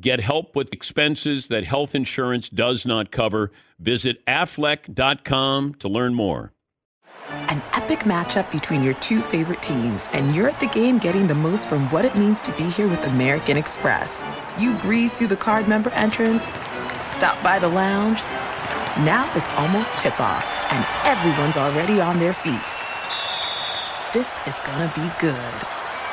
Get help with expenses that health insurance does not cover. Visit aflac.com to learn more. An epic matchup between your two favorite teams, and you're at the game getting the most from what it means to be here with American Express. You breeze through the card member entrance, stop by the lounge. Now it's almost tip off, and everyone's already on their feet. This is gonna be good.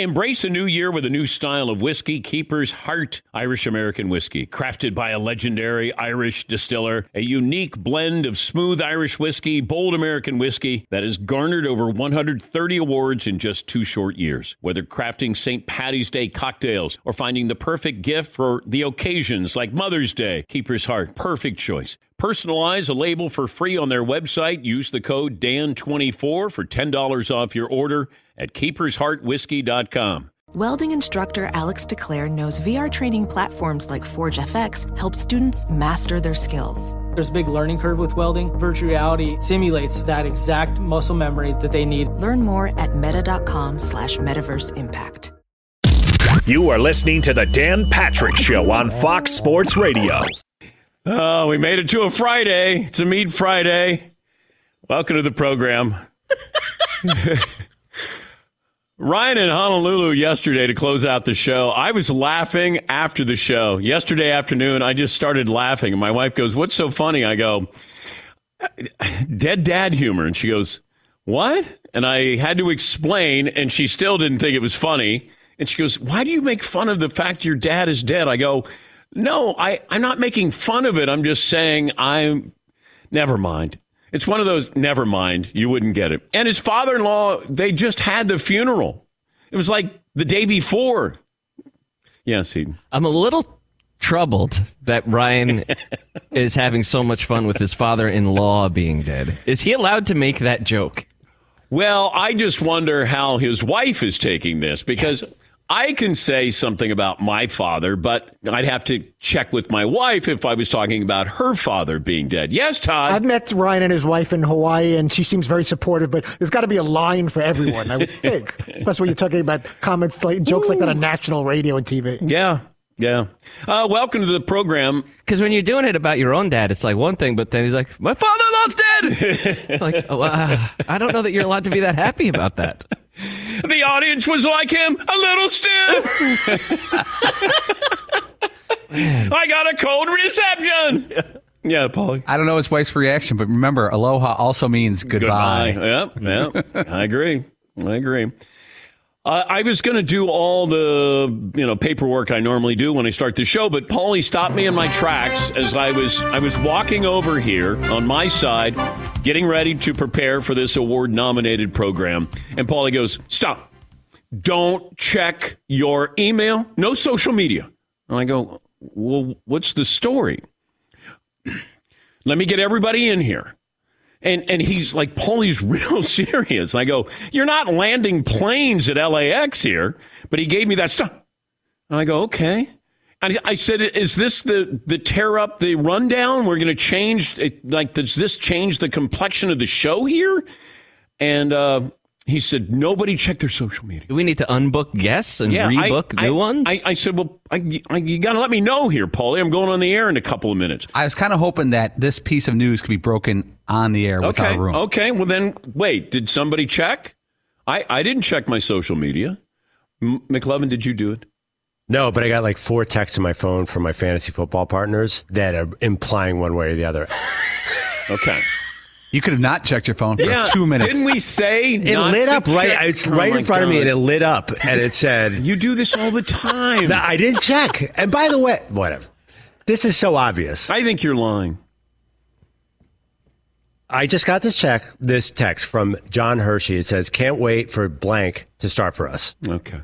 Embrace a new year with a new style of whiskey, Keeper's Heart Irish American Whiskey. Crafted by a legendary Irish distiller, a unique blend of smooth Irish whiskey, bold American whiskey that has garnered over 130 awards in just two short years. Whether crafting St. Patty's Day cocktails or finding the perfect gift for the occasions like Mother's Day, Keeper's Heart, perfect choice. Personalize a label for free on their website. Use the code DAN24 for $10 off your order at keepersheartwhiskey.com. Welding instructor Alex DeClaire knows VR training platforms like Forge FX help students master their skills. There's a big learning curve with welding. Virtual reality simulates that exact muscle memory that they need. Learn more at meta.com slash metaverse impact. You are listening to the Dan Patrick Show on Fox Sports Radio. Oh, we made it to a Friday. It's a meet Friday. Welcome to the program. Ryan in Honolulu yesterday to close out the show. I was laughing after the show. Yesterday afternoon, I just started laughing. And my wife goes, What's so funny? I go, Dead dad humor. And she goes, What? And I had to explain, and she still didn't think it was funny. And she goes, Why do you make fun of the fact your dad is dead? I go, No, I, I'm not making fun of it. I'm just saying I'm. Never mind. It's one of those, never mind, you wouldn't get it. And his father in law, they just had the funeral. It was like the day before. Yes, he. I'm a little troubled that Ryan is having so much fun with his father in law being dead. Is he allowed to make that joke? Well, I just wonder how his wife is taking this because. Yes. I can say something about my father, but I'd have to check with my wife if I was talking about her father being dead. Yes, Todd. I've met Ryan and his wife in Hawaii, and she seems very supportive. But there's got to be a line for everyone, I would think, especially when you're talking about comments, like jokes Ooh. like that on national radio and TV. Yeah, yeah. Uh, welcome to the program. Because when you're doing it about your own dad, it's like one thing, but then he's like, "My father-in-law's dead." like, oh, uh, I don't know that you're allowed to be that happy about that. The audience was like him, a little stiff. I got a cold reception. Yeah, Paulie. I don't know his wife's reaction, but remember, aloha also means goodbye. goodbye. Yep, yep. I agree. I agree. Uh, I was going to do all the you know paperwork I normally do when I start the show, but Paulie stopped me in my tracks as I was I was walking over here on my side, getting ready to prepare for this award nominated program, and Paulie goes, "Stop! Don't check your email, no social media." And I go, "Well, what's the story?" Let me get everybody in here. And and he's like, Paulie's real serious. And I go, You're not landing planes at LAX here, but he gave me that stuff. And I go, Okay. And I said, Is this the the tear up the rundown? We're gonna change it like does this change the complexion of the show here? And uh he said, nobody checked their social media. Do we need to unbook guests and yeah, rebook I, new I, ones? I, I said, well, I, you got to let me know here, Paulie. I'm going on the air in a couple of minutes. I was kind of hoping that this piece of news could be broken on the air with okay, our room. Okay, well then, wait, did somebody check? I, I didn't check my social media. M- McLovin, did you do it? No, but I got like four texts on my phone from my fantasy football partners that are implying one way or the other. okay. You could have not checked your phone for yeah, two minutes. Didn't we say it lit up right? It's oh right in front God. of me, and it lit up, and it said, "You do this all the time." I didn't check. And by the way, whatever. This is so obvious. I think you're lying. I just got this check, this text from John Hershey. It says, "Can't wait for blank to start for us." Okay.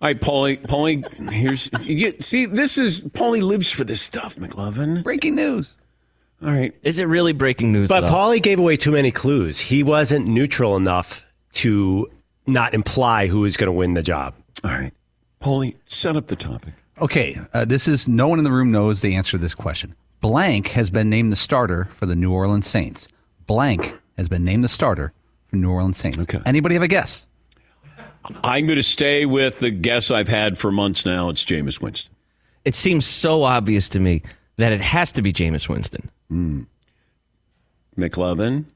All right, Paulie. Paulie, here's you get. See, this is Paulie lives for this stuff, McLovin. Breaking news. All right. Is it really breaking news? But though? Paulie gave away too many clues. He wasn't neutral enough to not imply who was going to win the job. All right. Paulie, set up the topic. Okay, uh, this is no one in the room knows the answer to this question. Blank has been named the starter for the New Orleans Saints. Blank has been named the starter for New Orleans Saints. Okay. Anybody have a guess? I'm going to stay with the guess I've had for months now. It's Jameis Winston. it seems so obvious to me that it has to be Jameis Winston. Mm. McLovin.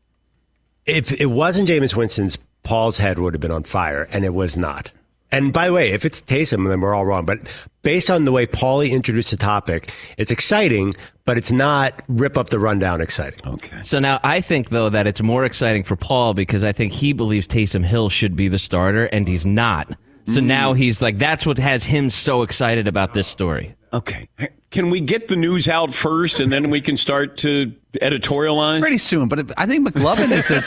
If it wasn't Jameis Winston's, Paul's head would have been on fire, and it was not. And by the way, if it's Taysom, then we're all wrong. But based on the way Paulie introduced the topic, it's exciting, but it's not rip up the rundown exciting. Okay. So now I think though that it's more exciting for Paul because I think he believes Taysom Hill should be the starter and he's not. So mm. now he's like that's what has him so excited about this story. Okay. Can we get the news out first, and then we can start to editorialize? Pretty soon, but I think McLovin is the.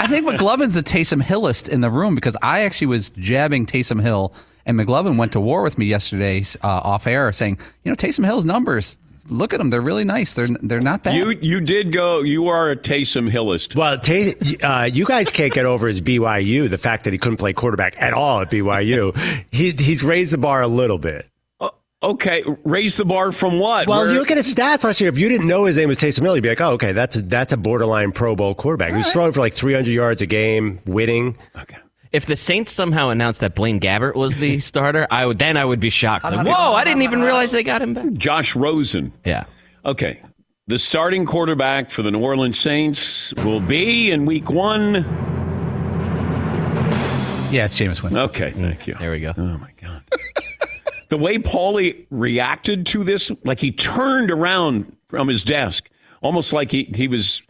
I think McLovin's the Taysom Hillist in the room because I actually was jabbing Taysom Hill, and McLovin went to war with me yesterday uh, off air, saying, you know, Taysom Hill's numbers. Look at them; they're really nice. They're they're not bad. You you did go. You are a Taysom Hillist. Well, Tay, uh, you guys can't get over his BYU, the fact that he couldn't play quarterback at all at BYU. He, he's raised the bar a little bit. Okay, raise the bar from what? Well, Where- you look at his stats last year. If you didn't know his name was Taysom Hill, you'd be like, "Oh, okay, that's a, that's a borderline Pro Bowl quarterback." He was throwing for like 300 yards a game, winning. okay. If the Saints somehow announced that Blaine Gabbert was the starter, I would then I would be shocked. Like, Whoa, I didn't even realize they got him back. Josh Rosen. Yeah. Okay. The starting quarterback for the New Orleans Saints will be in week one. yeah, it's Jameis Winston. Okay, thank you. There we go. Oh, my God. The way Paulie reacted to this, like he turned around from his desk, almost like he, he was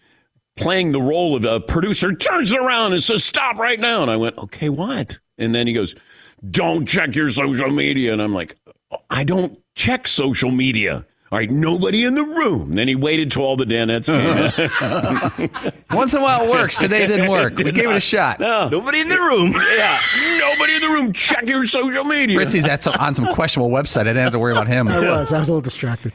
playing the role of a producer, turns around and says, Stop right now. And I went, Okay, what? And then he goes, Don't check your social media. And I'm like, I don't check social media. All right, nobody in the room. Then he waited till all the Danettes came in. Once in a while it works. Today it didn't work. we gave it a shot. No. Nobody in the room. Yeah, nobody in the room. Check your social media. Fritzy's at some, on some questionable website. I didn't have to worry about him. I was. I was a little distracted.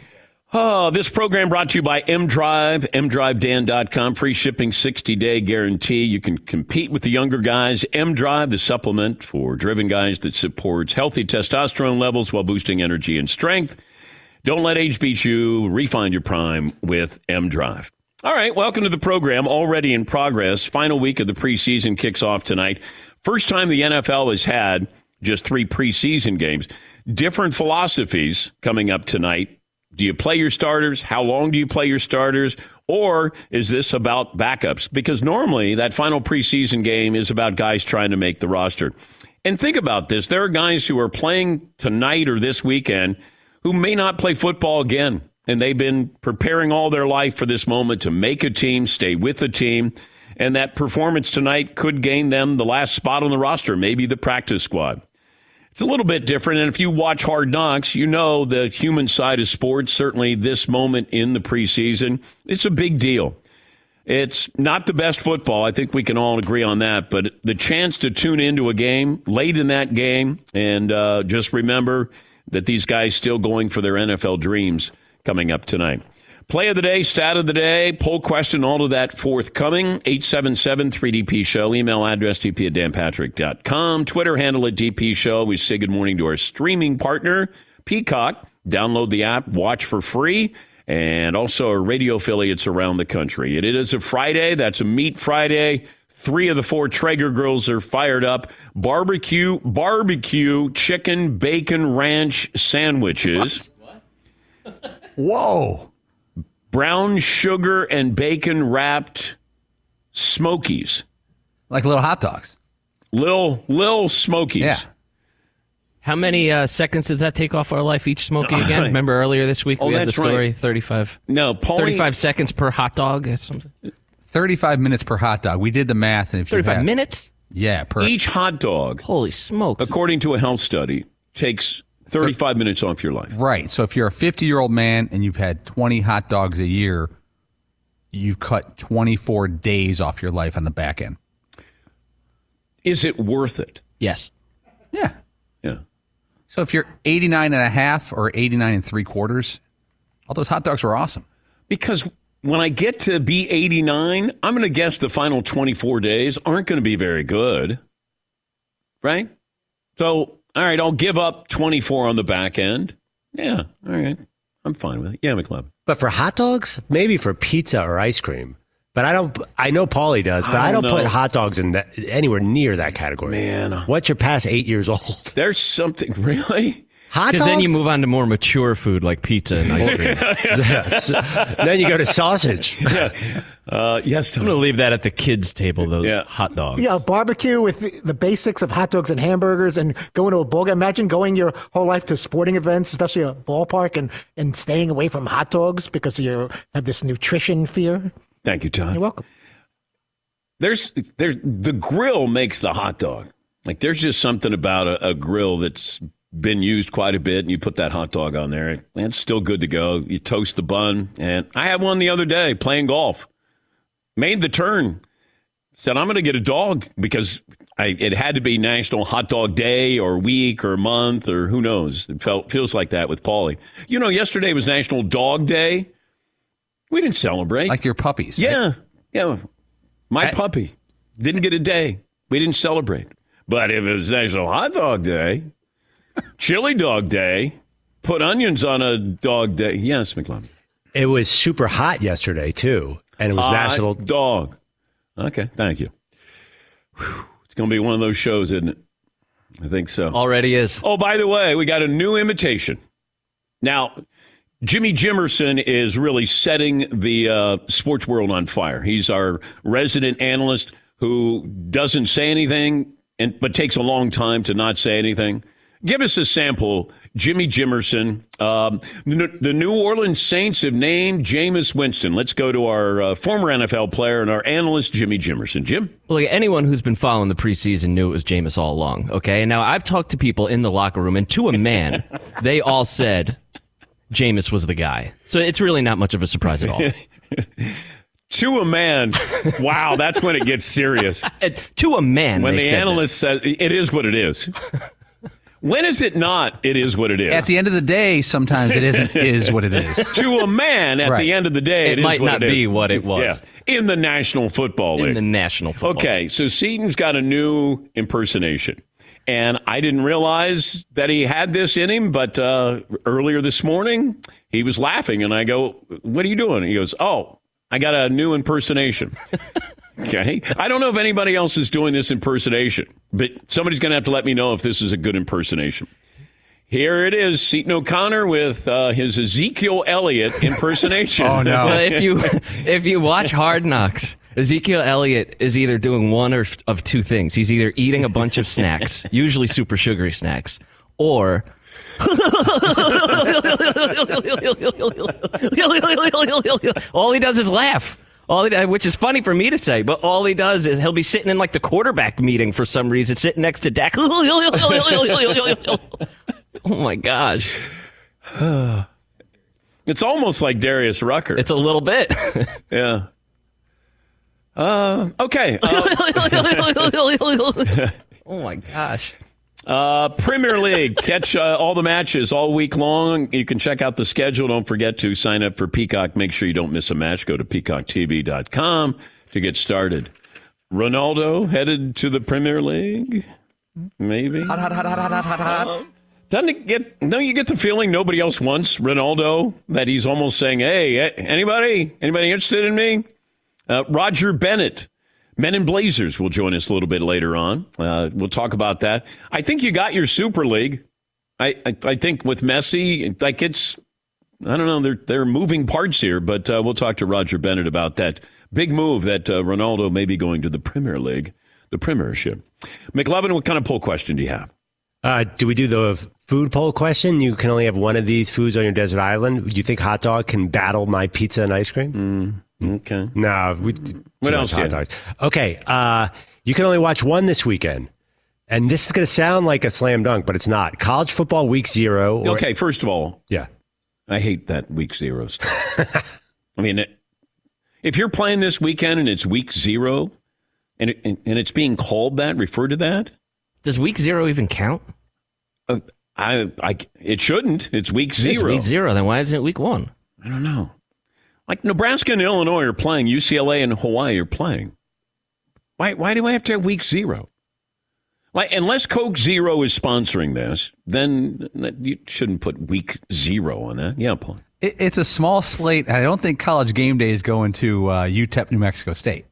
Oh, this program brought to you by M Drive, MDrive, mdrivedan.com. Free shipping, 60 day guarantee. You can compete with the younger guys. MDrive, the supplement for driven guys that supports healthy testosterone levels while boosting energy and strength. Don't let age beat you. Refine your prime with M Drive. All right, welcome to the program. Already in progress. Final week of the preseason kicks off tonight. First time the NFL has had just three preseason games. Different philosophies coming up tonight. Do you play your starters? How long do you play your starters? Or is this about backups? Because normally that final preseason game is about guys trying to make the roster. And think about this there are guys who are playing tonight or this weekend who may not play football again. And they've been preparing all their life for this moment to make a team, stay with the team. And that performance tonight could gain them the last spot on the roster, maybe the practice squad. It's a little bit different. And if you watch Hard Knocks, you know the human side of sports, certainly this moment in the preseason, it's a big deal. It's not the best football. I think we can all agree on that. But the chance to tune into a game late in that game and uh, just remember that these guys still going for their NFL dreams coming up tonight. Play of the day, stat of the day, poll question, all of that forthcoming. 877 3DP Show. Email address dp at danpatrick.com. Twitter handle at DP Show. We say good morning to our streaming partner, Peacock. Download the app, watch for free, and also our radio affiliates around the country. It is a Friday. That's a Meat Friday. Three of the four Traeger girls are fired up. Barbecue, barbecue, chicken, bacon, ranch sandwiches. What? Whoa. brown sugar and bacon wrapped smokies. Like little hot dogs. Lil Lil Smokies. Yeah. How many uh, seconds does that take off our life each smoky again? Remember earlier this week Oh, we had the that's right. story 35, No, Paulie, 35 seconds per hot dog or something. 35 minutes per hot dog. We did the math. and if you 35 have- minutes? Yeah, per. each hot dog, Holy smokes. according to a health study, takes 35 minutes off your life. Right. So if you're a 50 year old man and you've had 20 hot dogs a year, you've cut 24 days off your life on the back end. Is it worth it? Yes. Yeah. Yeah. So if you're 89 and a half or 89 and three quarters, all those hot dogs were awesome. Because when I get to be 89, I'm going to guess the final 24 days aren't going to be very good. Right? So, all right, I'll give up 24 on the back end. Yeah, all right. I'm fine with it. Yeah, McLeod. But for hot dogs, maybe for pizza or ice cream. But I don't. I know Paulie does, but I I don't don't, put hot dogs in that anywhere near that category. Man. once you're past eight years old, There's something really. Hot Because then you move on to more mature food like pizza and ice cream. Yes. then you go to sausage. Uh, yes, I'm going to leave that at the kids' table, those Yeah. hot dogs. Yeah, barbecue with the, the basics of hot dogs and hamburgers and going to a ball game. Imagine going your whole life to sporting events, especially a ballpark, and, and staying away from hot dogs because you have this nutrition fear. Thank you, John. You're welcome. There's there's the grill makes the hot dog. Like there's just something about a, a grill that's been used quite a bit, and you put that hot dog on there, and it's still good to go. You toast the bun, and I had one the other day playing golf. Made the turn. Said I'm going to get a dog because I, it had to be National Hot Dog Day or week or month or who knows. It felt feels like that with Paulie. You know, yesterday was National Dog Day. We didn't celebrate. Like your puppies. right? Yeah, yeah. My puppy didn't get a day. We didn't celebrate. But if it was National Hot Dog Day, Chili Dog Day, put onions on a dog day. Yes, McLeod. It was super hot yesterday too, and it was Hot national. dog. Okay, thank you. Whew. It's going to be one of those shows, isn't it? I think so. Already is. Oh, by the way, we got a new imitation. Now, Jimmy Jimerson is really setting the uh, sports world on fire. He's our resident analyst who doesn't say anything, and but takes a long time to not say anything. Give us a sample, Jimmy Jimerson. Um, the, the New Orleans Saints have named Jameis Winston. Let's go to our uh, former NFL player and our analyst, Jimmy Jimerson. Jim? Well, like anyone who's been following the preseason knew it was Jameis all along. Okay, and now I've talked to people in the locker room, and to a man, they all said Jameis was the guy. So it's really not much of a surprise at all. To a man, wow, that's when it gets serious. To a man, when the analyst says it is what it is. When is it not? It is what it is. At the end of the day, sometimes it isn't is what it is. to a man, at Right. the end of the day, it might what not it be what it was. Yeah. in the National Football League. in the National Football. okay, so Seton's got a new impersonation. And I didn't realize that he had this in him, but uh, earlier this morning, he was laughing. And I go, What are you doing? He goes, Oh, I got a new impersonation. okay. I don't know if anybody else is doing this impersonation, but somebody's going to have to let me know if this is a good impersonation. Here it is, Seton O'Connor with uh, his Ezekiel Elliott impersonation. Oh, no. Well, if you if you watch Hard Knocks, Ezekiel Elliott is either doing one or of two things. He's either eating a bunch of snacks, usually super sugary snacks, or all he does is laugh. All he, which is funny for me to say, but all he does is he'll be sitting in like the quarterback meeting for some reason, sitting next to Dak. oh my gosh, It's almost like Darius Rucker. it's a little bit. yeah. Uh, okay. Uh, oh my gosh. Uh, Premier League. Catch uh, all the matches all week long. You can check out the schedule. Don't forget to sign up for Peacock. Make sure you don't miss a match. Go to peacocktv.com to get started. Ronaldo headed to the Premier League? Maybe. Doesn't it get? Don't you get the feeling nobody else wants Ronaldo? That he's almost saying, "Hey, anybody, anybody interested in me?" Uh, Roger Bennett, Men in Blazers, will join us a little bit later on. Uh, we'll talk about that. I think you got your Super League. I, I, I think with Messi, like it's, I don't know, there are moving parts here, but uh, we'll talk to Roger Bennett about that big move that uh, Ronaldo may be going to the Premier League, the Premiership. McLovin, what kind of poll question do you have? Uh, do we do the food poll question? You can only have one of these foods on your desert island. Do you think hot dog can battle my pizza and ice cream? Okay. No. We, What else you Hot dogs. Okay. Uh, you can only watch one this weekend. And this is going to sound like a slam dunk, but it's not. College football week zero. Or, Okay, first of all, Yeah. I hate that week zero stuff. I mean, it, If you're playing this weekend and it's week zero, and it, and, and it's being called that, referred to that, Does week zero even count? uh, I, I, it shouldn't. It's week It's zero. week zero. Then why isn't it week one? I don't know. Like Nebraska and Illinois are playing, UCLA and Hawaii are playing. Why? Why do I have to have week zero? Like, unless Coke Zero is sponsoring this, then you shouldn't put week zero on that. Yeah, Paul. It, it's a small slate, and I don't think College Game Day is going to uh, UTEP, New Mexico State.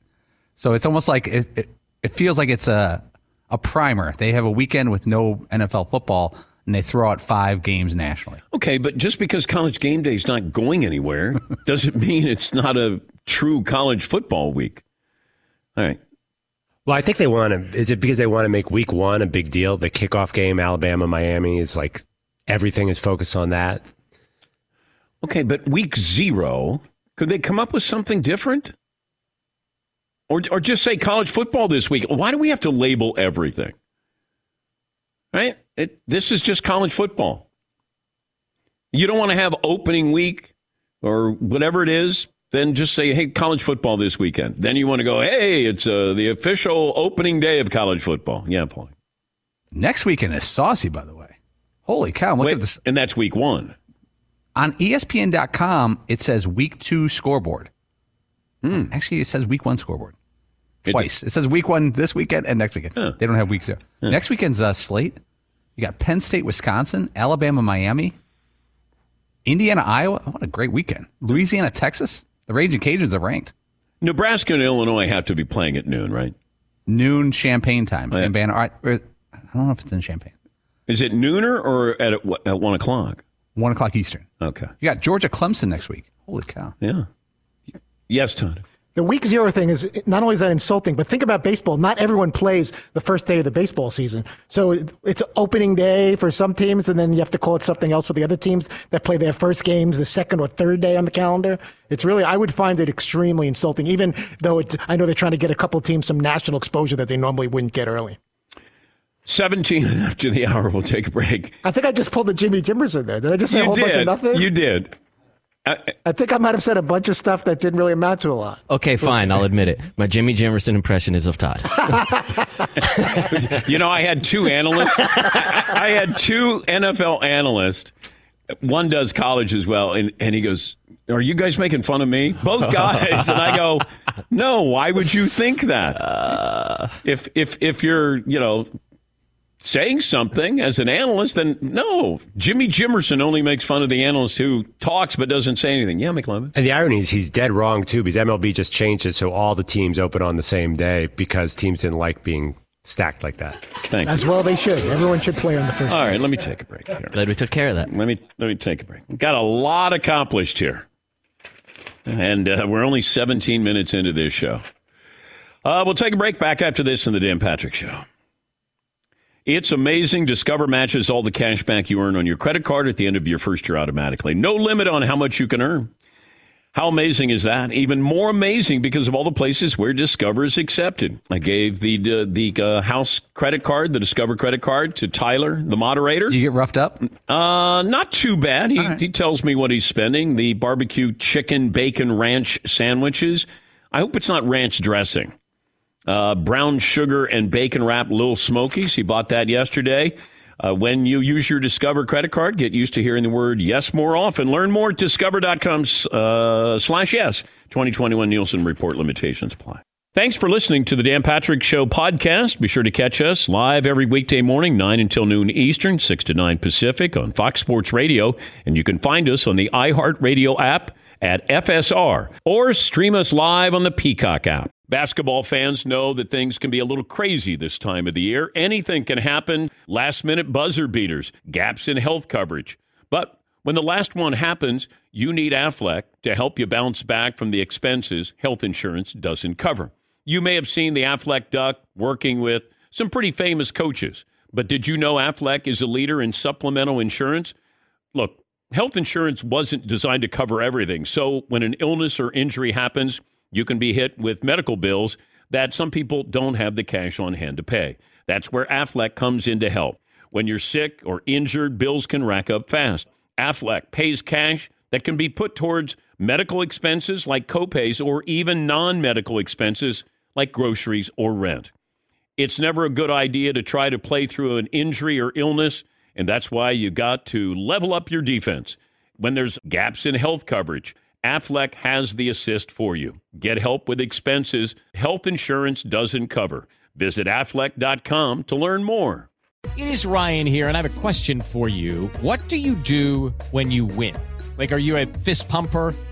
So it's almost like it, it, it feels like it's a a primer. They have a weekend with no NFL football, and they throw out five games nationally. Okay, but just because college game day is not going anywhere doesn't mean it's not a true college football week. All right. Well, I think they want to. Is it because they want to make Week One a big deal? The kickoff game, Alabama, Miami, is like everything is focused on that. Okay, but week zero, could they come up with something different? Or, or just say college football this week? Why do we have to label everything? Right? It, this is just college football. You don't want to have opening week or whatever it is, then just say, hey, college football this weekend. Then you want to go, hey, it's uh, the official opening day of college football. Yeah, Paul. Next weekend is saucy, by the way. Holy cow! Look Wait, at this and that's week one. on ESPN.com. It says Week Two scoreboard. Actually, it says Week One scoreboard twice. It says Week One this weekend and next weekend. Huh. They don't have Week Zero. Next weekend's uh, slate. You got Penn State, Wisconsin, Alabama, Miami, Indiana, Iowa. What a great weekend! Louisiana, Texas. The Raging Cajuns are ranked. Nebraska and Illinois have to be playing at noon, right? Noon Champaign time. Yeah. Urbana. I er, I don't know if it's in Champaign. Is it nooner or at, at one o'clock? One o'clock Eastern. Okay. You got Georgia, Clemson next week. Holy cow! Yeah. Yes, Todd. The week zero thing is not only is that insulting, but think about baseball. Not everyone plays the first day of the baseball season. So it's opening day for some teams, and then you have to call it something else for the other teams that play their first games the second or third day on the calendar. It's really, I would find it extremely insulting, even though it's, I know they're trying to get a couple teams some national exposure that they normally wouldn't get early. 17 after the hour, we'll take a break. I think I just pulled the Jimmy Jimerson there. Did I just say a You whole bunch of did. nothing? You did. I think I might have said a bunch of stuff that didn't really amount to a lot. Okay, fine. I'll admit it. My Jimmy Jimerson impression is of Todd. You know, I had two analysts. I, I had two NFL analysts. One does college as well, and, and he goes, Are you guys making fun of me? Both guys. and I go, No, why would you think that? if if if you're, you know, saying something as an analyst, then no. Jimmy Jimerson only makes fun of the analyst who talks but doesn't say anything. Yeah, McLovin. And the irony is he's dead wrong too, because MLB just changed it so all the teams open on the same day because teams didn't like being stacked like that. Thank you. As well, they should. Everyone should play on the first. All right, let me take a break here. Glad we took care of that. Let me let me take a break. Got a lot accomplished here, and uh, we're only 17 minutes into this show. Uh, we'll take a break. Back after this in the Dan Patrick Show. It's amazing. Discover matches all the cash back you earn on your credit card at the end of your first year automatically. No limit on how much you can earn. How amazing is that? Even more amazing because of all the places where Discover is accepted. I gave the the, the uh, house credit card, the Discover credit card, to Tyler, the moderator. Do you get roughed up? Uh, not too bad. He, right. he tells me what he's spending. The barbecue chicken bacon ranch sandwiches. I hope it's not ranch dressing. Uh, brown sugar and bacon wrap Little Smokies. He bought that yesterday. Uh, when you use your Discover credit card, get used to hearing the word yes more often. Learn more at discover.com uh, slash yes. 2021 Nielsen Report limitations apply. Thanks for listening to the Dan Patrick Show podcast. Be sure to catch us live every weekday morning, 9 until noon Eastern, 6 to 9 Pacific on Fox Sports Radio. And you can find us on the iHeartRadio app at FSR or stream us live on the Peacock app. Basketball fans know that things can be a little crazy this time of the year. Anything can happen last minute buzzer beaters, gaps in health coverage. But when the last one happens, you need Aflac to help you bounce back from the expenses health insurance doesn't cover. You may have seen the Aflac Duck working with some pretty famous coaches, but did you know Aflac is a leader in supplemental insurance? Look, health insurance wasn't designed to cover everything. So when an illness or injury happens, you can be hit with medical bills that some people don't have the cash on hand to pay. That's where Aflac comes in to help. When you're sick or injured, bills can rack up fast. Aflac pays cash that can be put towards medical expenses like copays, or even non medical expenses like groceries or rent. It's never a good idea to try to play through an injury or illness, and that's why you got to level up your defense. When there's gaps in health coverage, Aflac has the assist for you. Get help with expenses health insurance doesn't cover. Visit aflac.com to learn more. It is Ryan here, and I have a question for you. What do you do when you win? Like, are you a fist pumper?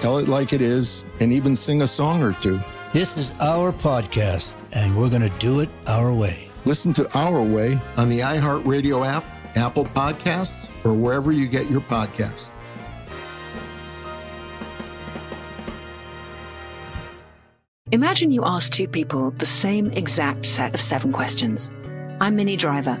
tell it like it is, and even sing a song or two. This is our podcast, and we're going to do it our way. Listen to Our Way on the iHeartRadio app, Apple Podcasts, or wherever you get your podcasts. Imagine you ask two people the same exact set of seven questions. I'm Minnie Driver,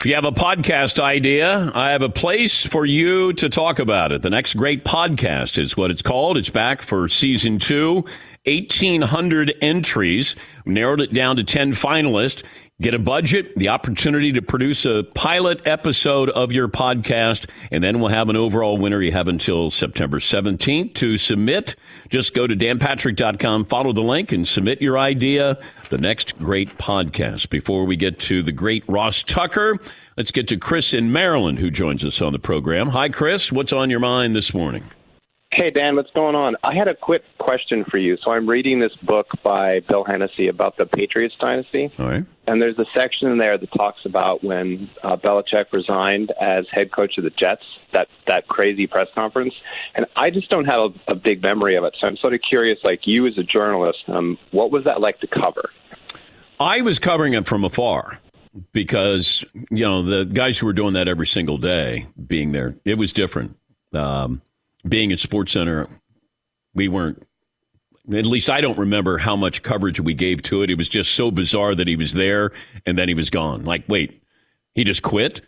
If you have a podcast idea, I have a place for you to talk about it. The next great podcast is what it's called. It's back for season two. 1,800 entries. Narrowed it down to 10 finalists. Get a budget, the opportunity to produce a pilot episode of your podcast, and then we'll have an overall winner. You have until September 17th to submit. Just go to danpatrick.com, follow the link, and submit your idea. The next great podcast. Before we get to the great Ross Tucker, let's get to Chris in Maryland, who joins us on the program. Hi, Chris. What's on your mind this morning? Hey, Dan, what's going on? I had a quick question for you. So I'm reading this book by Bill Hennessy about the Patriots dynasty. All right. And there's a section in there that talks about when uh, Belichick resigned as head coach of the Jets, that, that crazy press conference. And I just don't have a, a big memory of it. So I'm sort of curious, like you as a journalist, um, what was that like to cover? I was covering it from afar because, you know, the guys who were doing that every single day being there, it was different. Um, being at Sports Center, we weren't. At least I don't remember how much coverage we gave to it. It was just so bizarre that he was there and then he was gone. Like, wait, he just quit,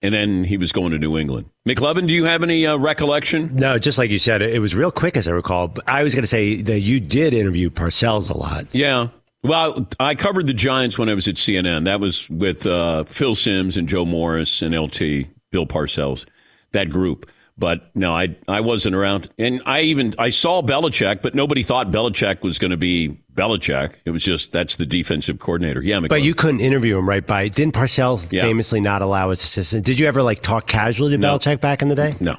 and then he was going to New England. McLovin, do you have any uh, recollection? No, just like you said, it was real quick as I recall. But I was going to say that you did interview Parcells a lot. Yeah. Well, I covered the Giants when I was at CNN. That was with uh, Phil Simms and Joe Morris and LT, Bill Parcells, that group. But no, I I wasn't around, and I even I saw Belichick, but nobody thought Belichick was going to be Belichick. It was just that's the defensive coordinator. Yeah, but you couldn't interview him right by. Didn't Parcells Yeah. famously not allow his assistant? Did you ever like talk casually to No. Belichick back in the day? No,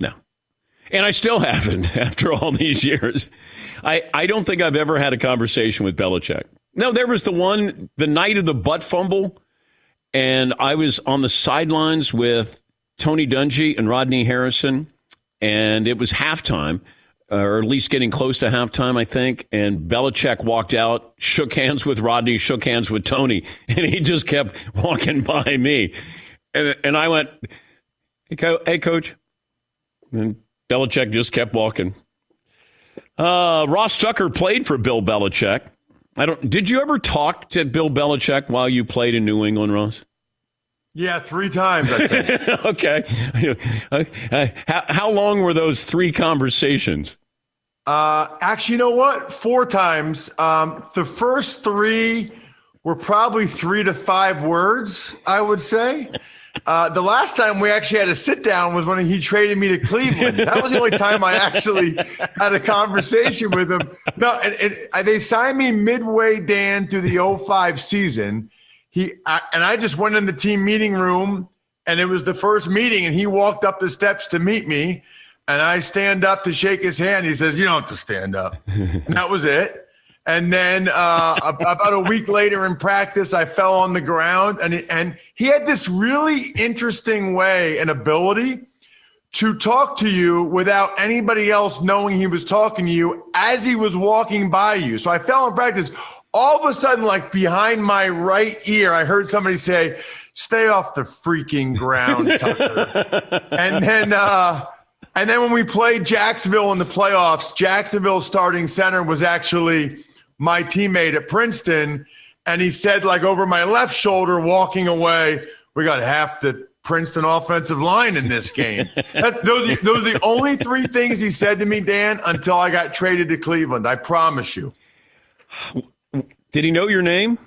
no. And I still haven't after all these years. I, I don't think I've ever had a conversation with Belichick. No, there was the one, the night of the butt fumble, and I was on the sidelines with Tony Dungy and Rodney Harrison, and it was halftime, or at least getting close to halftime, I think. And Belichick walked out, shook hands with Rodney, shook hands with Tony, and he just kept walking by me. And, and I went, hey, co- hey coach. And Belichick just kept walking. Uh, Ross Tucker played for Bill Belichick. I don't. Did you ever talk to Bill Belichick while you played in New England, Ross? Yeah, three times. I think. okay. Uh, how, how long were those three conversations? Uh, actually, you know what? Four times. Um, the first three were probably three to five words, I would say. Uh, the last time we actually had a sit down was when he traded me to Cleveland. That was the only time I actually had a conversation with him. No, and, and they signed me midway, Dan, through the 05 season. He I, and I just went in the team meeting room, and it was the first meeting, and he walked up the steps to meet me, and I stand up to shake his hand. He says, "You don't have to stand up," and that was it. And then uh, about a week later in practice, I fell on the ground, and and he had this really interesting way and ability to talk to you without anybody else knowing he was talking to you as he was walking by you. So I fell in practice. All of a sudden, like behind my right ear, I heard somebody say, "Stay off the freaking ground, Tucker." and then. Uh, and then when we played Jacksonville in the playoffs, Jacksonville's starting center was actually my teammate at Princeton, and he said, like over my left shoulder, walking away, we got half the Princeton offensive line in this game. That's, those, are, those are the only three things he said to me, Dan, until I got traded to Cleveland. I promise you. Did he know your name?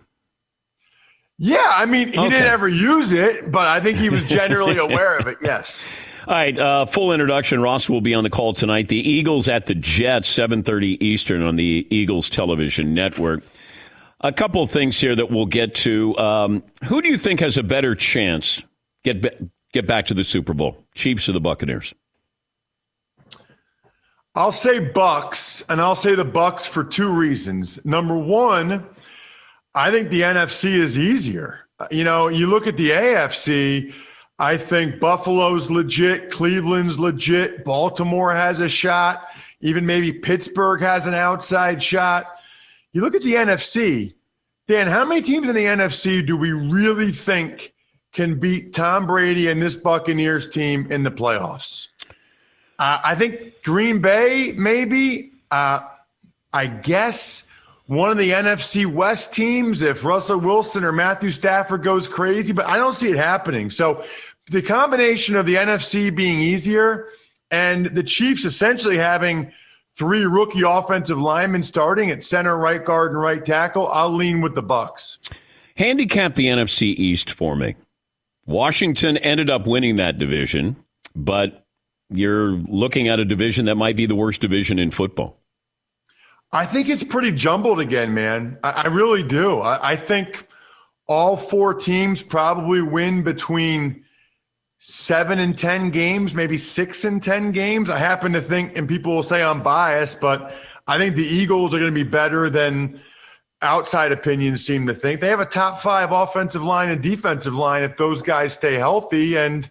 Yeah, I mean, he okay. didn't ever use it, but I think he was generally aware of it. Yes. All right, uh, full introduction. Ross will be on the call tonight. The Eagles at the Jets, 7:30 Eastern on the Eagles television network. A couple of things here that we'll get to. Um, who do you think has a better chance get get back to the Super Bowl? Chiefs or the Buccaneers? I'll say Bucks, and I'll say the Bucks for two reasons. Number one, I think the NFC is easier. You know, you look at the AFC I think Buffalo's legit, Cleveland's legit, Baltimore has a shot, even maybe Pittsburgh has an outside shot. You look at the NFC, Dan, how many teams in the NFC do we really think can beat Tom Brady and this Buccaneers team in the playoffs? Uh, I think Green Bay, maybe. Uh, I guess one of the NFC West teams if Russell Wilson or Matthew Stafford goes crazy, but I don't see it happening. So the combination of the NFC being easier and the Chiefs essentially having three rookie offensive linemen starting at center, right guard, and right tackle, I'll lean with the Bucks. Handicap the NFC East for me. Washington ended up winning that division, but you're looking at a division that might be the worst division in football. I think it's pretty jumbled again, man. I, I really do. I, I think all four teams probably win between seven and 10 games, maybe six and 10 games. I happen to think, and people will say I'm biased, but I think the Eagles are going to be better than outside opinions seem to think. They have a top five offensive line and defensive line if those guys stay healthy. And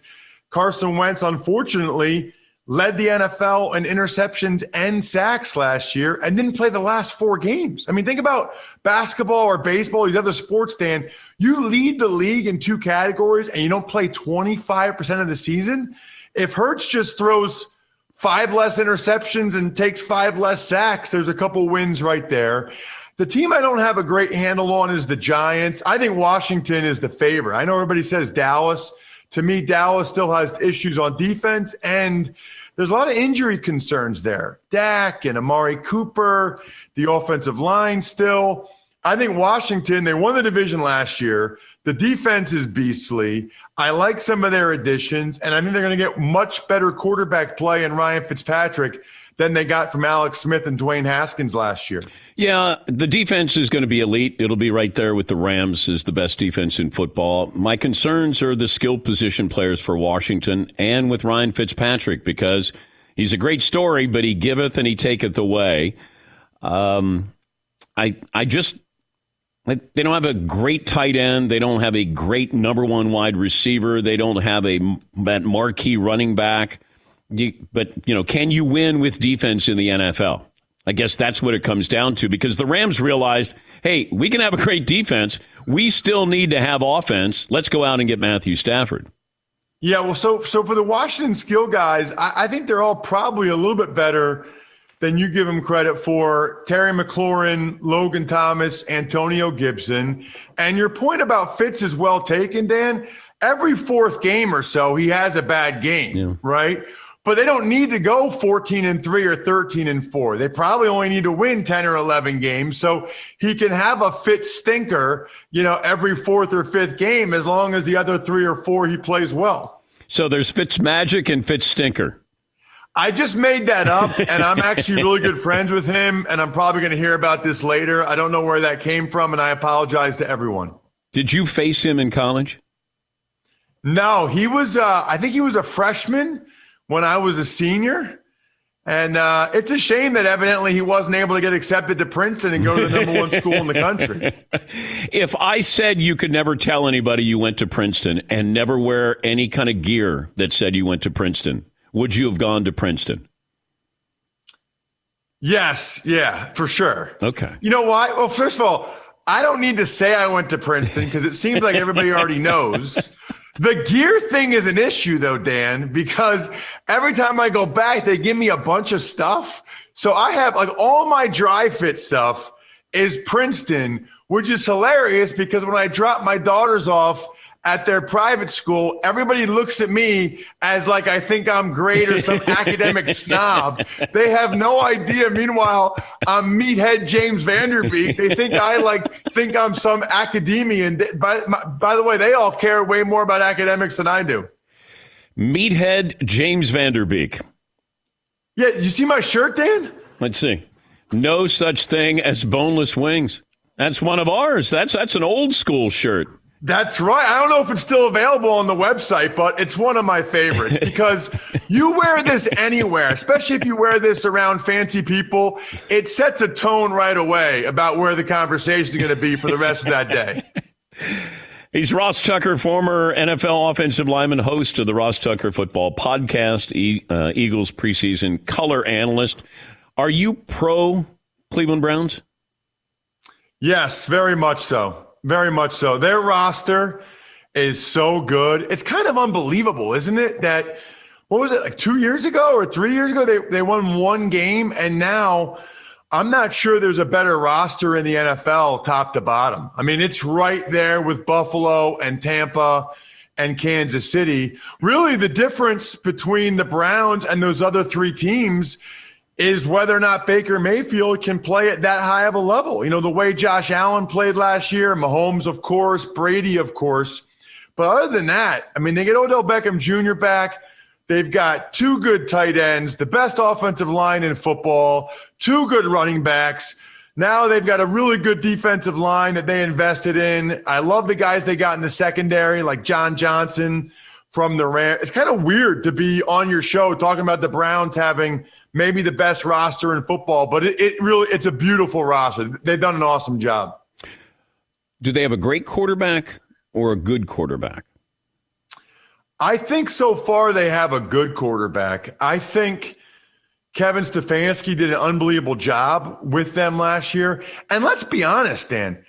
Carson Wentz, unfortunately, led the NFL in interceptions and sacks last year and didn't play the last four games. I mean, think about basketball or baseball, these other sports, Dan. You lead the league in two categories and you don't play 25% of the season. If Wentz just throws five less interceptions and takes five less sacks, there's a couple wins right there. The team I don't have a great handle on is the Giants. I think Washington is the favorite. I know everybody says Dallas. To me, Dallas still has issues on defense and – there's a lot of injury concerns there. Dak and Amari Cooper, the offensive line still. I think Washington, they won the division last year. The defense is beastly. I like some of their additions, and I think they're going to get much better quarterback play in Ryan Fitzpatrick than they got from Alex Smith and Dwayne Haskins last year. Yeah, the defense is going to be elite. It'll be right there with the Rams as the best defense in football. My concerns are the skill position players for Washington and with Ryan Fitzpatrick because He's a great story, but he giveth and he taketh away. Um, I I just they don't have a great tight end. They don't have a great number one wide receiver. They don't have a that marquee running back. You, but you know, can you win with defense in the NFL? I guess that's what it comes down to because the Rams realized, hey, we can have a great defense. We still need to have offense. Let's go out and get Matthew Stafford. Yeah, well, so so for the Washington skill guys, I, I think they're all probably a little bit better than you give them credit for. Terry McLaurin, Logan Thomas, Antonio Gibson, and your point about Fitz is well taken, Dan. Every fourth game or so, he has a bad game, Yeah. right? But they don't need to go 14 and 3 or 13 and 4. They probably only need to win 10 or 11 games. So he can have a Fitz stinker, you know, every fourth or fifth game as long as the other three or four he plays well. So there's Fitz Magic and Fitz Stinker. I just made that up, and I'm actually really good friends with him, and I'm probably going to hear about this later. I don't know where that came from, and I apologize to everyone. Did you face him in college? No, he was. Uh, I think he was a freshman when I was a senior, and uh, it's a shame that evidently he wasn't able to get accepted to Princeton and go to the number one school in the country. If I said you could never tell anybody you went to Princeton and never wear any kind of gear that said you went to Princeton, would you have gone to Princeton? Yes, yeah, for sure. Okay. You know why? Well, first of all, I don't need to say I went to Princeton because it seems like everybody already knows. The gear thing is an issue though, Dan, because every time I go back, they give me a bunch of stuff. So I have like all my dry fit stuff is Princeton, which is hilarious because when I drop my daughters off at their private school, everybody looks at me as like I think I'm great or some academic snob. They have no idea. Meanwhile, I'm meathead James Van Der Beek. They think I like think I'm some academician. By, by the way, they all care way more about academics than I do. Meathead James Van Der Beek. Yeah, you see my shirt, Dan? Let's see. No such thing as boneless wings. That's one of ours. That's that's an old school shirt. That's right. I don't know if it's still available on the website, but it's one of my favorites because you wear this anywhere, especially if you wear this around fancy people. It sets a tone right away about where the conversation is going to be for the rest of that day. He's Ross Tucker, former NFL offensive lineman, host of the Ross Tucker Football Podcast, e- uh, Eagles preseason color analyst. Are you pro Cleveland Browns? Yes, very much so. Very much so. Their roster is so good. It's kind of unbelievable, isn't it? That what was it like two years ago or three years ago? They they won one game, and now I'm not sure there's a better roster in the NFL, top to bottom. I mean, it's right there with Buffalo and Tampa and Kansas City. Really, the difference between the Browns and those other three teams is whether or not Baker Mayfield can play at that high of a level. You know, the way Josh Allen played last year, Mahomes, of course, Brady, of course. But other than that, I mean, they get Odell Beckham Jr. back. They've got two good tight ends, the best offensive line in football, two good running backs. Now they've got a really good defensive line that they invested in. I love the guys they got in the secondary, like John Johnson from the Rams. It's kind of weird to be on your show talking about the Browns having maybe the best roster in football, but it, it really it's a beautiful roster. They've done an awesome job. Do they have a great quarterback or a good quarterback? I think so far they have a good quarterback. I think Kevin Stefanski did an unbelievable job with them last year. And let's be honest, Dan,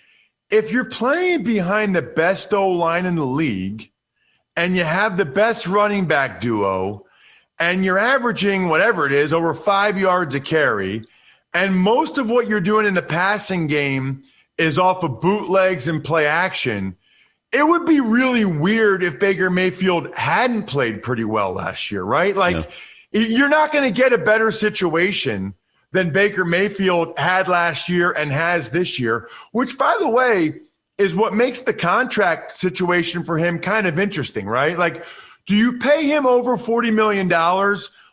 if you're playing behind the best O line in the league and you have the best running back duo and you're averaging whatever it is over five yards a carry, and most of what you're doing in the passing game is off of bootlegs and play action. It would be really weird if Baker Mayfield hadn't played pretty well last year, right? Like, you're not going to get a better situation than Baker Mayfield had last year and has this year, which, by the way, is what makes the contract situation for him kind of interesting, right? Like, do you pay him over $40 million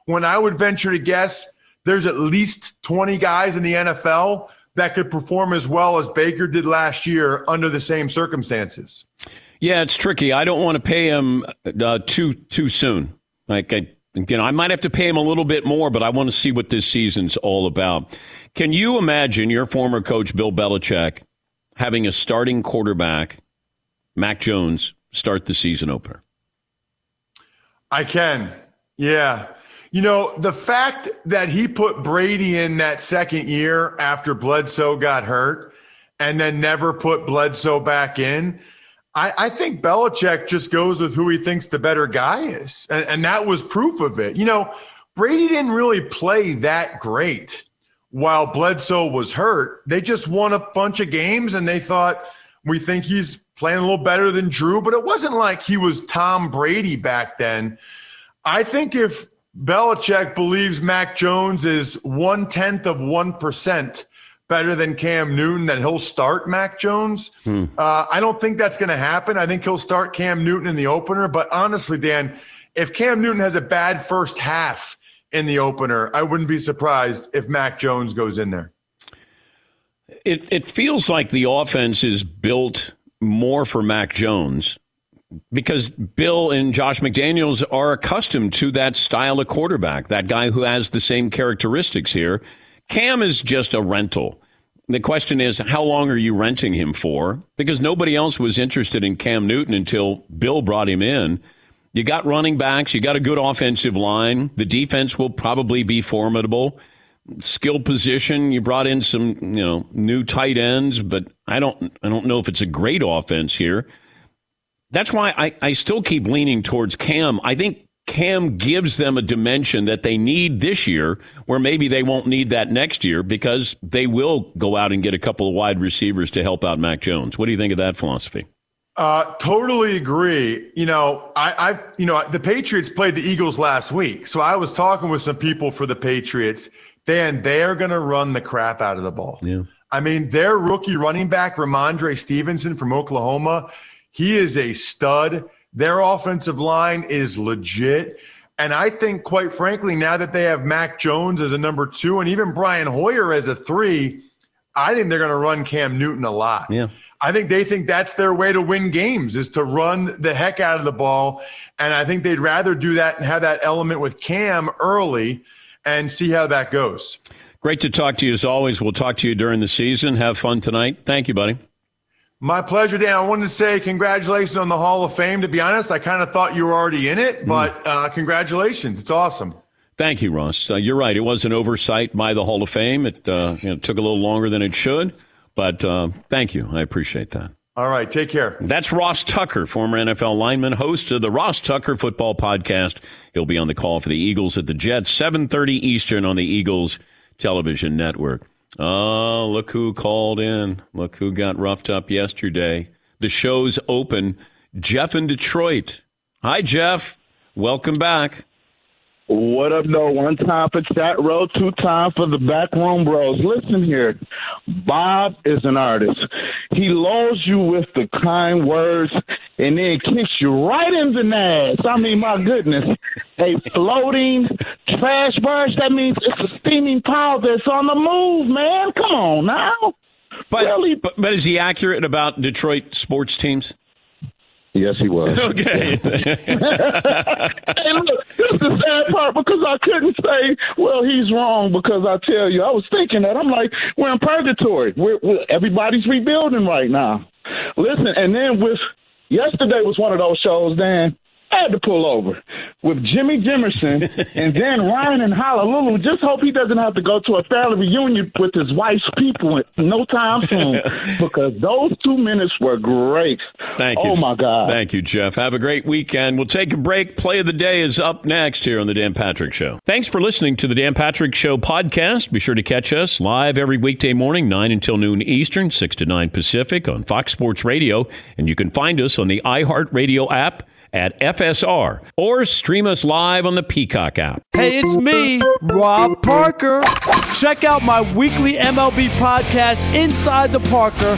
when I would venture to guess there's at least 20 guys in the NFL that could perform as well as Baker did last year under the same circumstances? Yeah, it's tricky. I don't want to pay him uh, too too soon. Like I, You know, I might have to pay him a little bit more, but I want to see what this season's all about. Can you imagine your former coach, Bill Belichick, having a starting quarterback, Mac Jones, start the season opener? I can. Yeah. You know, the fact that he put Brady in that second year after Bledsoe got hurt and then never put Bledsoe back in, I, I think Belichick just goes with who he thinks the better guy is. And, and that was proof of it. You know, Brady didn't really play that great while Bledsoe was hurt. They just won a bunch of games and they thought, we think he's playing a little better than Drew, but it wasn't like he was Tom Brady back then. I think if Belichick believes Mac Jones is one tenth of 1% better than Cam Newton, that he'll start Mac Jones. Hmm. Uh, I don't think that's going to happen. I think he'll start Cam Newton in the opener. But honestly, Dan, if Cam Newton has a bad first half in the opener, I wouldn't be surprised if Mac Jones goes in there. It, it feels like the offense is built more for Mac Jones because Bill and Josh McDaniels are accustomed to that style of quarterback, that guy who has the same characteristics here. Cam is just a rental. The question is, how long are you renting him for? Because nobody else was interested in Cam Newton until Bill brought him in. You got running backs, you got a good offensive line. The defense will probably be formidable. Skill position, you brought in some, you know, new tight ends, but I don't I don't know if it's a great offense here. That's why I, I still keep leaning towards Cam. I think Cam gives them a dimension that they need this year, where maybe they won't need that next year because they will go out and get a couple of wide receivers to help out Mac Jones. What do you think of that philosophy? Uh, totally agree. You know, I, I, you know, the Patriots played the Eagles last week, so I was talking with some people for the Patriots. Dan, they are going to run the crap out of the ball. Yeah. I mean, their rookie running back, Rhamondre Stevenson from Oklahoma, he is a stud. Their offensive line is legit. And I think, quite frankly, now that they have Mac Jones as a number two and even Brian Hoyer as a three, I think they're going to run Cam Newton a lot. Yeah. I think they think that's their way to win games is to run the heck out of the ball. And I think they'd rather do that and have that element with Cam early and see how that goes. Great to talk to you as always. We'll talk to you during the season. Have fun tonight. Thank you, buddy. My pleasure, Dan. I wanted to say congratulations on the Hall of Fame. To be honest, I kind of thought you were already in it, but uh, congratulations. It's awesome. Thank you, Ross. Uh, you're right. It was an oversight by the Hall of Fame. It uh, you know, took a little longer than it should, but uh, thank you. I appreciate that. All right, take care. That's Ross Tucker, former NFL lineman, host of the Ross Tucker Football Podcast. He'll be on the call for the Eagles at the Jets, 7:30 Eastern on the Eagles Television Network. Oh, look who called in. Look who got roughed up yesterday. The show's open. Jeff in Detroit. Hi, Jeff. Welcome back. What up, though? One time for chat row, two time for the backroom bros. Listen here, Bob is an artist. He lulls you with the kind words and then kicks you right in the ass. I mean, my goodness, a floating trash barge. That means it's a steaming pile that's on the move, man. Come on now. But, really? but, but is he accurate about Detroit sports teams? Yes, he was. Okay. hey, look, this is the sad part because I couldn't say, well, he's wrong because I tell you, I was thinking that. I'm like, we're in purgatory. We're, we're, everybody's rebuilding right now. Listen, and then with yesterday was one of those shows, Dan. I had to pull over with Jimmy Jimerson and then Ryan and Honolulu. Just hope he doesn't have to go to a family reunion with his wife's people in no time soon because those two minutes were great. Thank you. Oh, my God. Thank you, Jeff. Have a great weekend. We'll take a break. Play of the day is up next here on The Dan Patrick Show. Thanks for listening to The Dan Patrick Show podcast. Be sure to catch us live every weekday morning, 9 until noon Eastern, 6 to 9 Pacific on Fox Sports Radio. And you can find us on the iHeartRadio app at FSR or stream us live on the Peacock app. Hey, it's me, Rob Parker. Check out my weekly MLB podcast, Inside the Parker,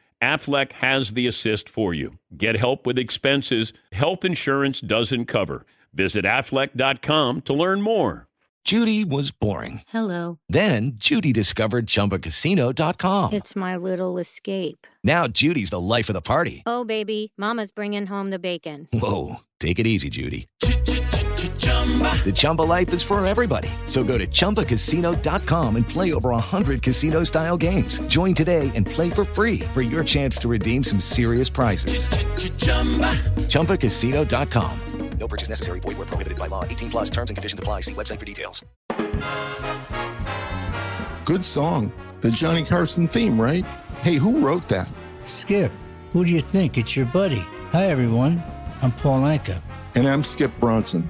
Aflac has the assist for you. Get help with expenses health insurance doesn't cover. Visit aflac.com to learn more. Judy was boring. Hello. Then Judy discovered ChumbaCasino.com. It's my little escape. Now Judy's the life of the party. Oh, baby, Mama's bringing home the bacon. Whoa, take it easy, Judy. The Chumba life is for everybody. So go to ChumbaCasino.com and play over 100 casino style games. Join today and play for free for your chance to redeem some serious prizes. ChumbaCasino.com. No purchase necessary. Void where prohibited by law. 18 plus terms and conditions apply. See website for details. Good song. The Johnny Carson theme, right? Hey, who wrote that? Skip, who do you think? It's your buddy. Hi, everyone. I'm Paul Anka. And I'm Skip Bronson.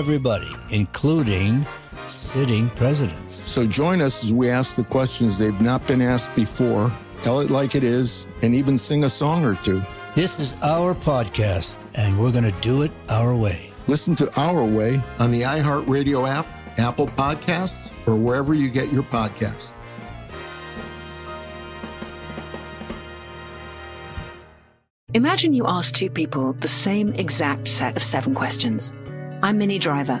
everybody, including sitting presidents. So join us as we ask the questions they've not been asked before, tell it like it is, and even sing a song or two. This is our podcast, and we're going to do it our way. Listen to Our Way on the iHeartRadio app, Apple Podcasts, or wherever you get your podcasts. Imagine you ask two people the same exact set of seven questions. I'm Minnie Driver,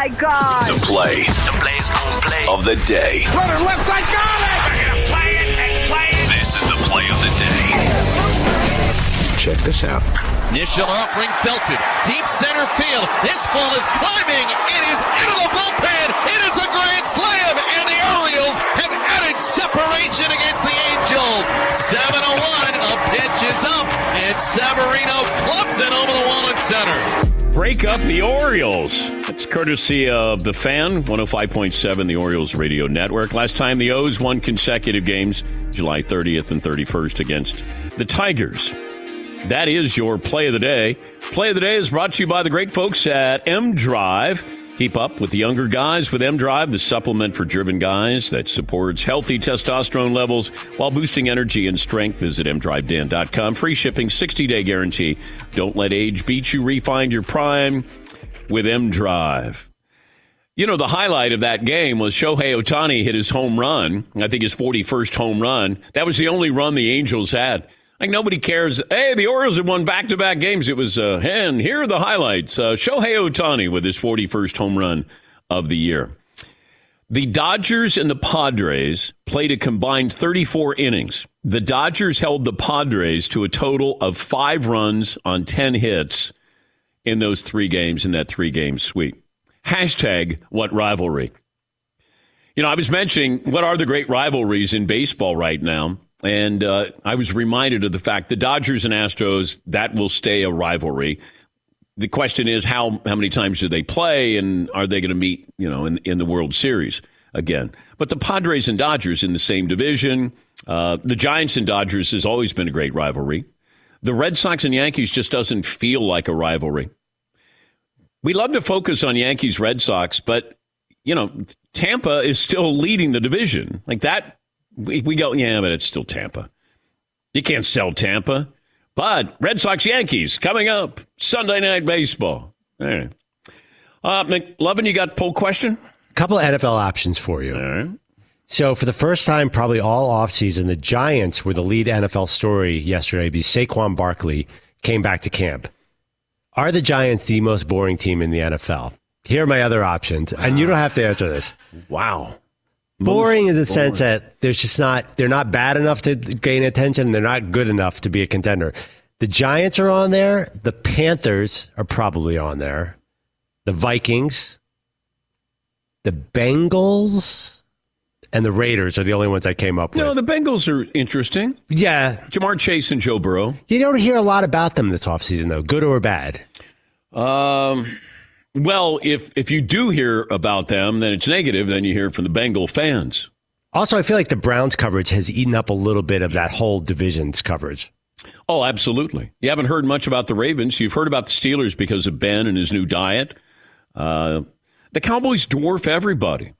My God. The play. The play's gonna play. Of the day. Runner left side, got it! We're gonna play it and play it. This is the play of the day. Check this out. Initial offering belted. Deep center field. This ball is climbing. It is into the bullpen. It is a grand slam. And the Orioles have added separation against the Angels. 7 1. A pitch is up. And Severino clubs it over the wall in center. Break up the Orioles. It's courtesy of the fan, 105.7, the Orioles radio network. Last time the O's won consecutive games, July 30th and 31st against the Tigers. That is your play of the day. Play of the day is brought to you by the great folks at M Drive. Keep up with the younger guys with M Drive, the supplement for driven guys that supports healthy testosterone levels while boosting energy and strength. Visit mdrivedan.com. Free shipping, 60 day guarantee. Don't let age beat you. Refine your prime with M Drive. You know, the highlight of that game was Shohei Ohtani hit his home run. I think his 41st home run. That was the only run the Angels had Like nobody cares. Hey, the Orioles have won back-to-back games. It was, uh, and here are the highlights. Uh, Shohei Ohtani with his 41st home run of the year. The Dodgers and the Padres played a combined 34 innings. The Dodgers held the Padres to a total of five runs on 10 hits in those three games in that three-game sweep. Hashtag what rivalry. You know, I was mentioning what are the great rivalries in baseball right now. And uh, I was reminded of the fact the Dodgers and Astros, that will stay a rivalry. The question is how how many times do they play and are they going to meet, you know, in, in the World Series again? But the Padres and Dodgers in the same division. Uh, the Giants and Dodgers has always been a great rivalry. The Red Sox and Yankees just doesn't feel like a rivalry. We love to focus on Yankees Red Sox, but you know, Tampa is still leading the division. Like that we, we go, yeah, but it's still Tampa. You can't sell Tampa. But Red Sox Yankees coming up Sunday night baseball. All right. Uh, McLovin, you got poll question? A couple of NFL options for you. All right. So for the first time, probably all offseason, the Giants were the lead NFL story yesterday because Saquon Barkley came back to camp. Are the Giants the most boring team in the NFL? Here are my other options, and you don't have to answer this. Wow. Boring in the boring. sense that there's just not they're not bad enough to gain attention and they're not good enough to be a contender. The Giants are on there, the Panthers are probably on there. The Vikings, the Bengals, and the Raiders are the only ones I came up with. No, the Bengals are interesting. Yeah. Ja'Marr Chase and Joe Burrow. You don't hear a lot about them this offseason though, good or bad. Um well, if if you do hear about them, then it's negative. Then you hear from the Bengal fans. Also, I feel like the Browns coverage has eaten up a little bit of that whole division's coverage. Oh, absolutely. You haven't heard much about the Ravens. You've heard about the Steelers because of Ben and his new diet. Uh, the Cowboys dwarf everybody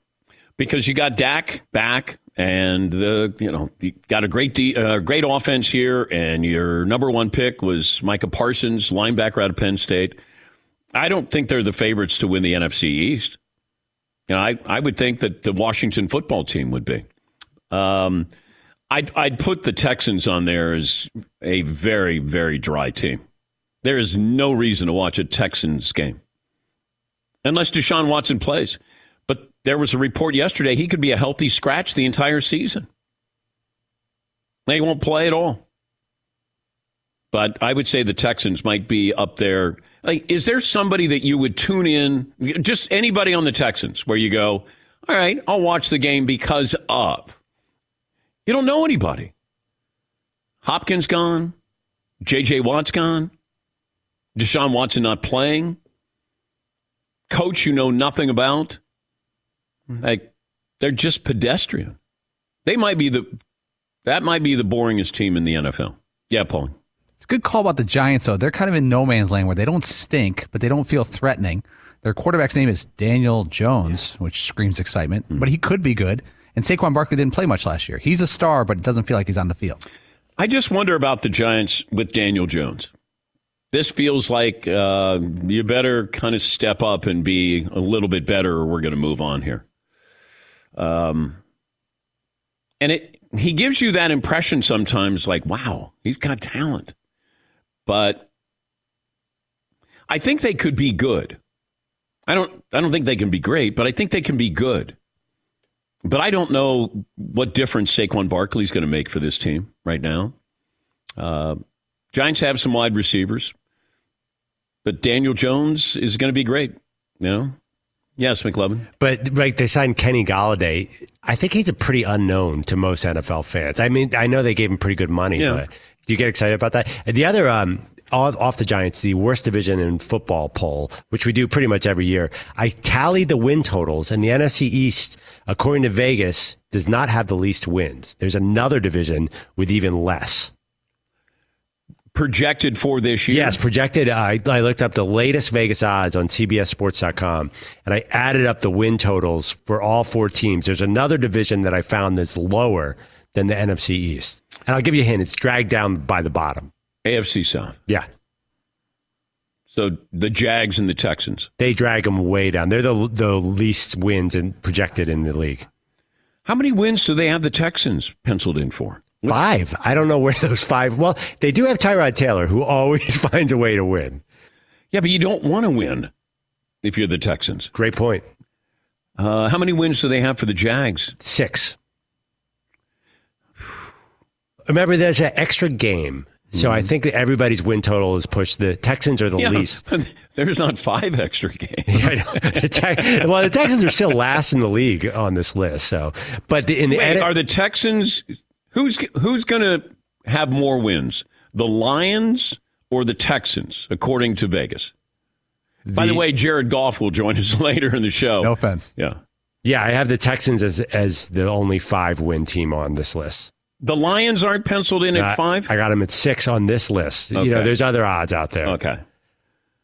because you got Dak back, and the you know you got a great de- uh, great offense here, and your number one pick was Micah Parsons, linebacker out of Penn State. I don't think they're the favorites to win the NFC East. You know, I, I would think that the Washington football team would be. Um, I'd, I'd put the Texans on there as a very, very dry team. There is no reason to watch a Texans game unless Deshaun Watson plays. But there was a report yesterday he could be a healthy scratch the entire season. They won't play at all. But I would say the Texans might be up there. Like, is there somebody that you would tune in? Just anybody on the Texans where you go, all right, I'll watch the game because of. You don't know anybody. Hopkins gone. J.J. Watt's gone. Deshaun Watson not playing. Coach you know nothing about. Like, they're just pedestrian. They might be the, that might be the boringest team in the NFL. Yeah, Paul. It's a good call about the Giants, though. They're kind of in no man's land where they don't stink, but they don't feel threatening. Their quarterback's name is Daniel Jones, which screams excitement, but he could be good. And Saquon Barkley didn't play much last year. He's a star, but it doesn't feel like he's on the field. I just wonder about the Giants with Daniel Jones. This feels like uh, you better kind of step up and be a little bit better, or we're going to move on here. Um, and it he gives you that impression sometimes, like, wow, he's got talent. But I think they could be good. I don't I don't think they can be great, but I think they can be good. But I don't know what difference Saquon Barkley is going to make for this team right now. Uh, Giants have some wide receivers, but Daniel Jones is going to be great. You know, yes, McLovin. But right, they signed Kenny Golladay. I think he's a pretty unknown to most NFL fans. I mean, I know they gave him pretty good money, Yeah. but do you get excited about that? And the other, um, off the Giants, the worst division in football poll, which we do pretty much every year. I tallied the win totals, and the NFC East, according to Vegas, does not have the least wins. There's another division with even less. Projected for this year? Yes, projected. I, I looked up the latest Vegas odds on CBSSports.com and I added up the win totals for all four teams. There's another division that I found that's lower than the NFC East. And I'll give you a hint it's dragged down by the bottom. AFC South. Yeah. So the Jags and the Texans. They drag them way down. They're the, the least wins and projected in the league. How many wins do they have the Texans penciled in for? Five. I don't know where those five. Well, they do have Tyrod Taylor, who always finds a way to win. Yeah, but you don't want to win if you're the Texans. Great point. Uh, how many wins do they have for the Jags? Six. Remember, there's an extra game. So I mm-hmm. think that everybody's win total is pushed. The Texans are the Yeah, least. There's not five extra games. Yeah, I know. The Tex- well, the Texans are still last in the league on this list. So, but the, in the Wait, edit- are the Texans who's who's going to have more wins, the Lions or the Texans, according to Vegas? By the The- way, Jared Goff will join us later in the show. No offense. Yeah. yeah, I have the Texans as as the only five win team on this list. The Lions aren't penciled in I- at five? I got them at six on this list. You know, Okay. there's other odds out there. Okay.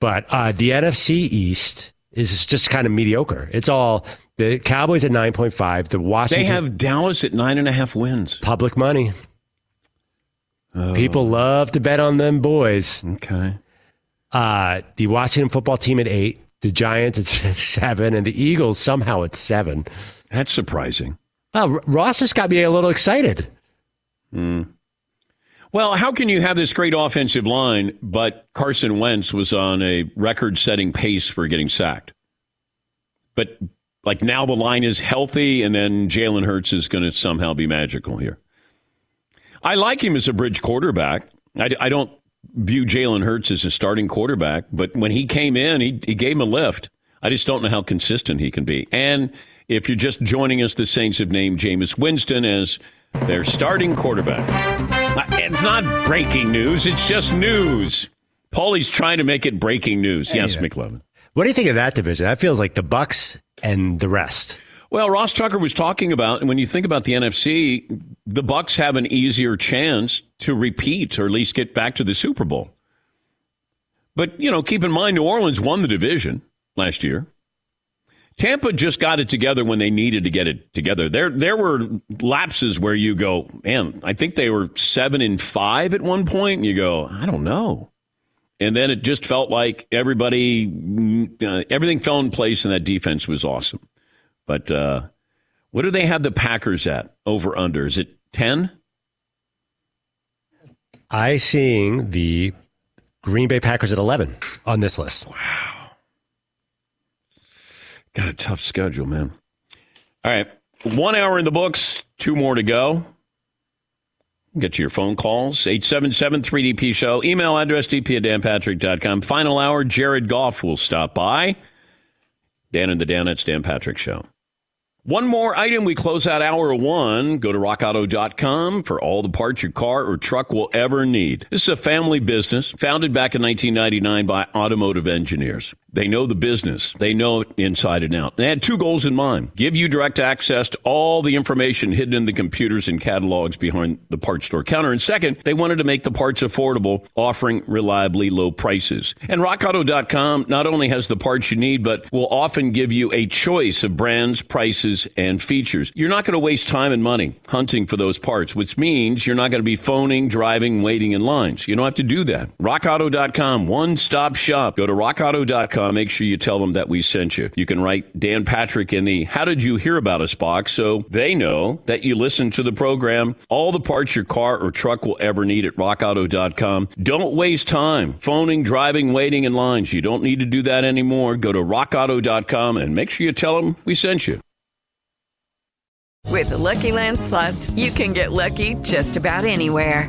But uh, the NFC East is just kind of mediocre. It's all the Cowboys at nine point five. The Washington They have Dallas at nine and a half wins. public money. People love to bet on them boys. Okay. Uh, the Washington football team at eight, the Giants at seven, and the Eagles somehow at seven. That's surprising. Oh, Ross just got me a little excited. Hmm. Well, how can you have this great offensive line, but Carson Wentz was on a record setting pace for getting sacked? But like now the line is healthy, and then Jalen Hurts is going to somehow be magical here. I like him as a bridge quarterback. I, I don't view Jalen Hurts as a starting quarterback, but when he came in, he, he gave him a lift. I just don't know how consistent he can be. And if you're just joining us, the Saints have named Jameis Winston as their starting quarterback. It's not breaking news, it's just news. Paulie's trying to make it breaking news. Yes, McLovin. What do you think of that division? That feels like the Bucs and the rest. Well, Ross Tucker was talking about, and when you think about the NFC, the Bucs have an easier chance to repeat or at least get back to the Super Bowl. But you know, keep in mind, New Orleans won the division last year. Tampa just got it together when they needed to get it together. There, there were lapses where you go, man. I think they were seven and five at one point, and you go, I don't know. And then it just felt like everybody, uh, everything fell in place, and that defense was awesome. But uh, what do they have the Packers at over under? Is it 10? I seeing the Green Bay Packers at eleven on this list. Got a tough schedule, man. All right. One hour in the books, two more to go. Get to your phone calls. 877 3DP Show. Email address dp at danpatrick.com. Final hour, Jared Goff will stop by. Dan and the Danettes, Dan Patrick Show. One more item. We close out hour one. Go to rockauto.com for all the parts your car or truck will ever need. This is a family business founded back in 1999 by automotive engineers. They know the business. They know it inside and out. They had two goals in mind. Give you direct access to all the information hidden in the computers and catalogs behind the parts store counter. And second, they wanted to make the parts affordable, offering reliably low prices. And rockauto.com not only has the parts you need, but will often give you a choice of brands, prices, and features. You're not going to waste time and money hunting for those parts, which means you're not going to be phoning, driving, waiting in lines. You don't have to do that. RockAuto.com, one stop shop. Go to RockAuto.com. Uh, make sure you tell them that we sent you. You can write Dan Patrick in the How Did You Hear About Us box so they know that you listen to the program. All the parts your car or truck will ever need at RockAuto.com. Don't waste time phoning, driving, waiting in lines. You don't need to do that anymore. Go to RockAuto.com and make sure you tell them we sent you. With the Lucky Land slots, you can get lucky just about anywhere.